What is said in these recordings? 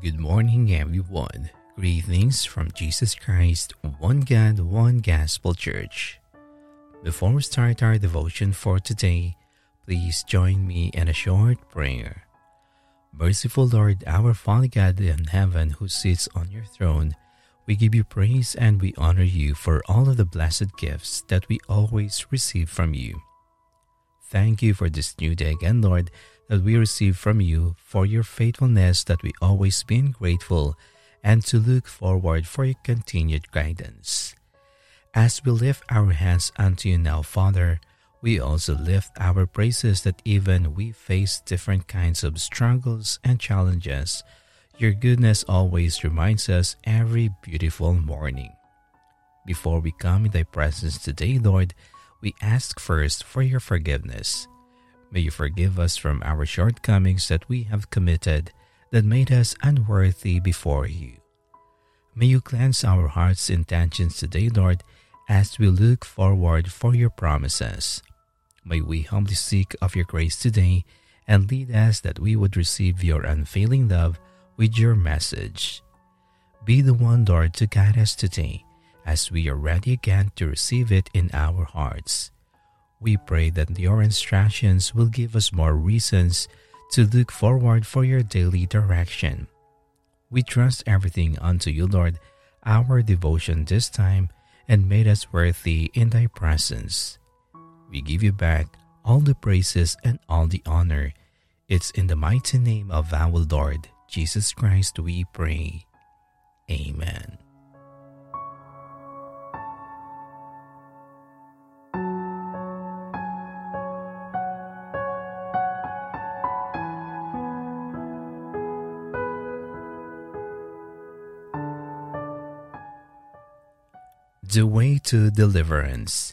Good morning, everyone. Greetings from Jesus Christ, One God, One Gospel Church. Before we start our devotion for today, please join me in a short prayer. Merciful Lord, our Father God in heaven who sits on your throne, we give you praise and we honor you for all of the blessed gifts that we always receive from you. Thank you for this new day again, Lord, that we receive from you for your faithfulness that we always been grateful and to look forward for your continued guidance. As we lift our hands unto you now, Father, we also lift our praises that even we face different kinds of struggles and challenges, your goodness always reminds us every beautiful morning. Before we come in thy presence today, Lord, we ask first for your forgiveness. May you forgive us from our shortcomings that we have committed that made us unworthy before you. May you cleanse our hearts' intentions today, Lord, as we look forward for your promises. May we humbly seek of your grace today and lead us that we would receive your unfailing love with your message. Be the one, Lord, to guide us today as we are ready again to receive it in our hearts. We pray that your instructions will give us more reasons to look forward for your daily direction. We trust everything unto you, Lord, our devotion this time, and made us worthy in thy presence. We give you back all the praises and all the honor. It's in the mighty name of our Lord Jesus Christ we pray. Amen. The Way to Deliverance.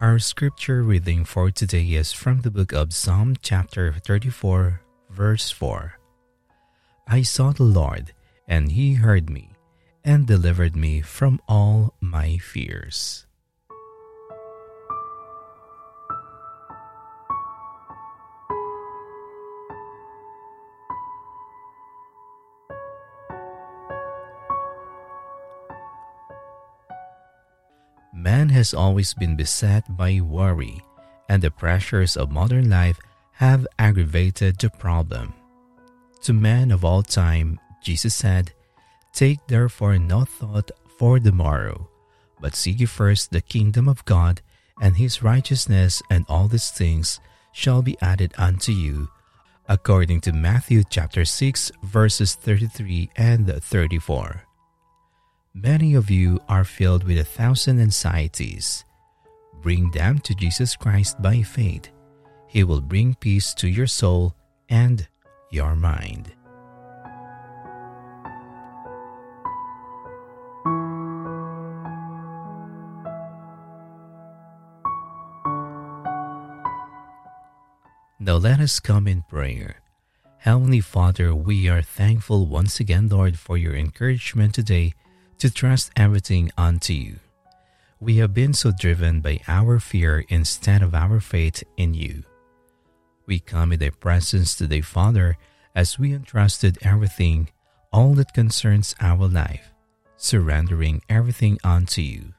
Our scripture reading for today is from the book of Psalm chapter 34, verse 4. I sought the Lord, and he heard me, and delivered me from all my fears. Man has always been beset by worry, and the pressures of modern life have aggravated the problem. To men of all time, Jesus said, Take therefore no thought for the morrow, but seek ye first the kingdom of God and his righteousness, and all these things shall be added unto you, according to Matthew chapter 6, verses 33 and 34. Many of you are filled with a thousand anxieties. Bring them to Jesus Christ by faith. He will bring peace to your soul and your mind. Now let us come in prayer. Heavenly Father, we are thankful once again, Lord, for your encouragement today to trust everything unto you. We have been so driven by our fear instead of our faith in you. We come in thy presence today, Father, as we entrusted everything, all that concerns our life, surrendering everything unto you.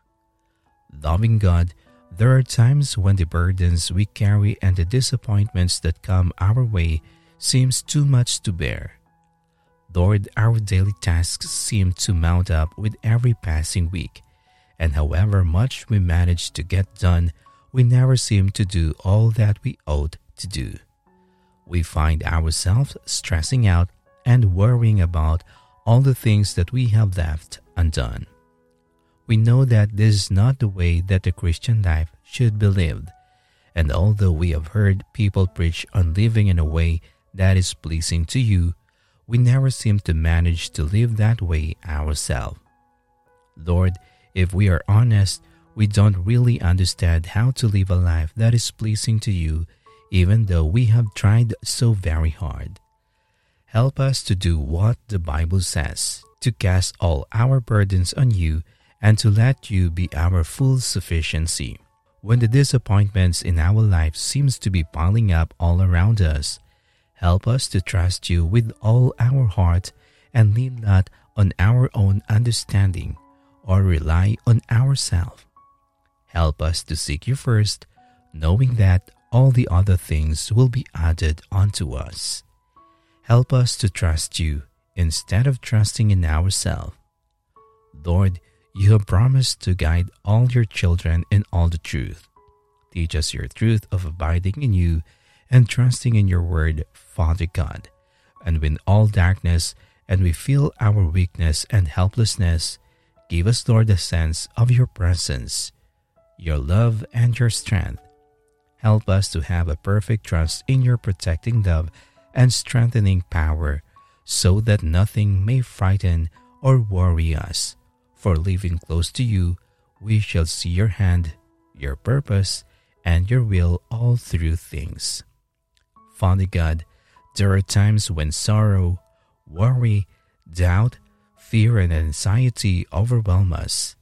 Loving God, there are times when the burdens we carry and the disappointments that come our way seems too much to bear. Lord, our daily tasks seem to mount up with every passing week, and however much we manage to get done, we never seem to do all that we ought to do. We find ourselves stressing out and worrying about all the things that we have left undone. We know that this is not the way that the Christian life should be lived, and although we have heard people preach on living in a way that is pleasing to you, we never seem to manage to live that way ourselves. Lord, if we are honest, we don't really understand how to live a life that is pleasing to you, even though we have tried so very hard. Help us to do what the Bible says, to cast all our burdens on you, and to let you be our full sufficiency. When the disappointments in our life seems to be piling up all around us, Help us to trust you with all our heart and lean not on our own understanding or rely on ourselves. Help us to seek you first, knowing that all the other things will be added unto us. Help us to trust you instead of trusting in ourselves. Lord, you have promised to guide all your children in all the truth. Teach us your truth of abiding in you and trusting in your word, Father God. And when all darkness and we feel our weakness and helplessness, give us, Lord, a sense of your presence, your love, and your strength. Help us to have a perfect trust in your protecting love and strengthening power, so that nothing may frighten or worry us. For living close to you, we shall see your hand, your purpose, and your will all through things. Father God, there are times when sorrow, worry, doubt, fear, and anxiety overwhelm us.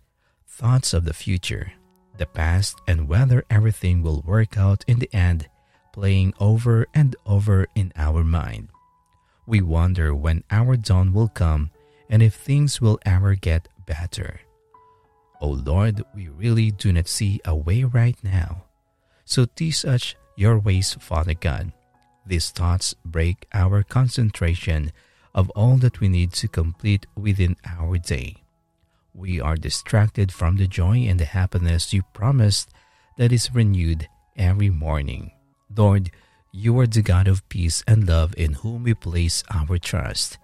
Thoughts of the future, the past, and whether everything will work out in the end, playing over and over in our mind. We wonder when our dawn will come and if things will ever get better. Oh Lord, we really do not see a way right now. So teach us your ways, Father God these thoughts break our concentration of all that we need to complete within our day. We are distracted from the joy and the happiness you promised that is renewed every morning. Lord, you are the God of peace and love in whom we place our trust.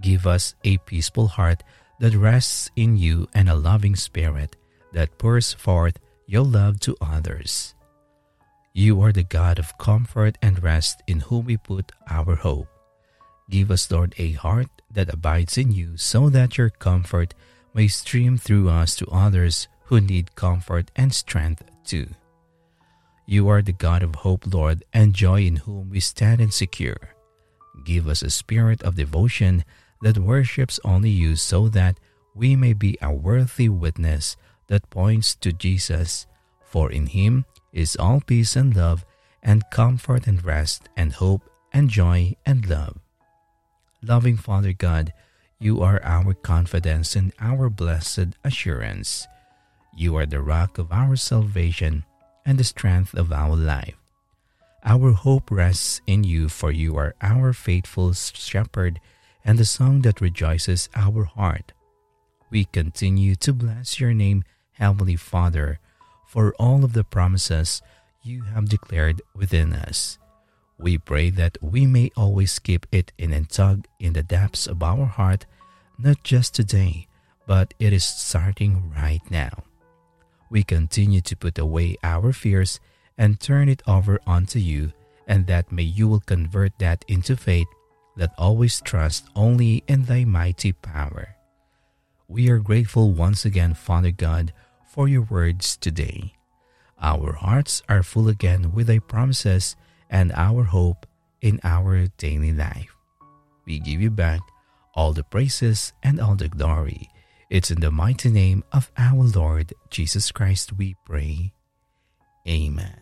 Give us a peaceful heart that rests in you and a loving spirit that pours forth your love to others. You are the God of comfort and rest in whom we put our hope. Give us, Lord, a heart that abides in you so that your comfort may stream through us to others who need comfort and strength too. You are the God of hope, Lord, and joy in whom we stand insecure. Give us a spirit of devotion that worships only you so that we may be a worthy witness that points to Jesus, for in him is all peace and love, and comfort and rest, and hope and joy and love. Loving Father God, you are our confidence and our blessed assurance. You are the rock of our salvation and the strength of our life. Our hope rests in you, for you are our faithful shepherd and the song that rejoices our heart. We continue to bless your name, Heavenly Father for all of the promises you have declared within us. We pray that we may always keep it in and tug in the depths of our heart, not just today, but it is starting right now. We continue to put away our fears and turn it over unto you, and that may you will convert that into faith that always trusts only in thy mighty power. We are grateful once again, Father God, for your words today. Our hearts are full again with thy promises and our hope in our daily life. We give you back all the praises and all the glory. It's in the mighty name of our Lord Jesus Christ we pray. Amen.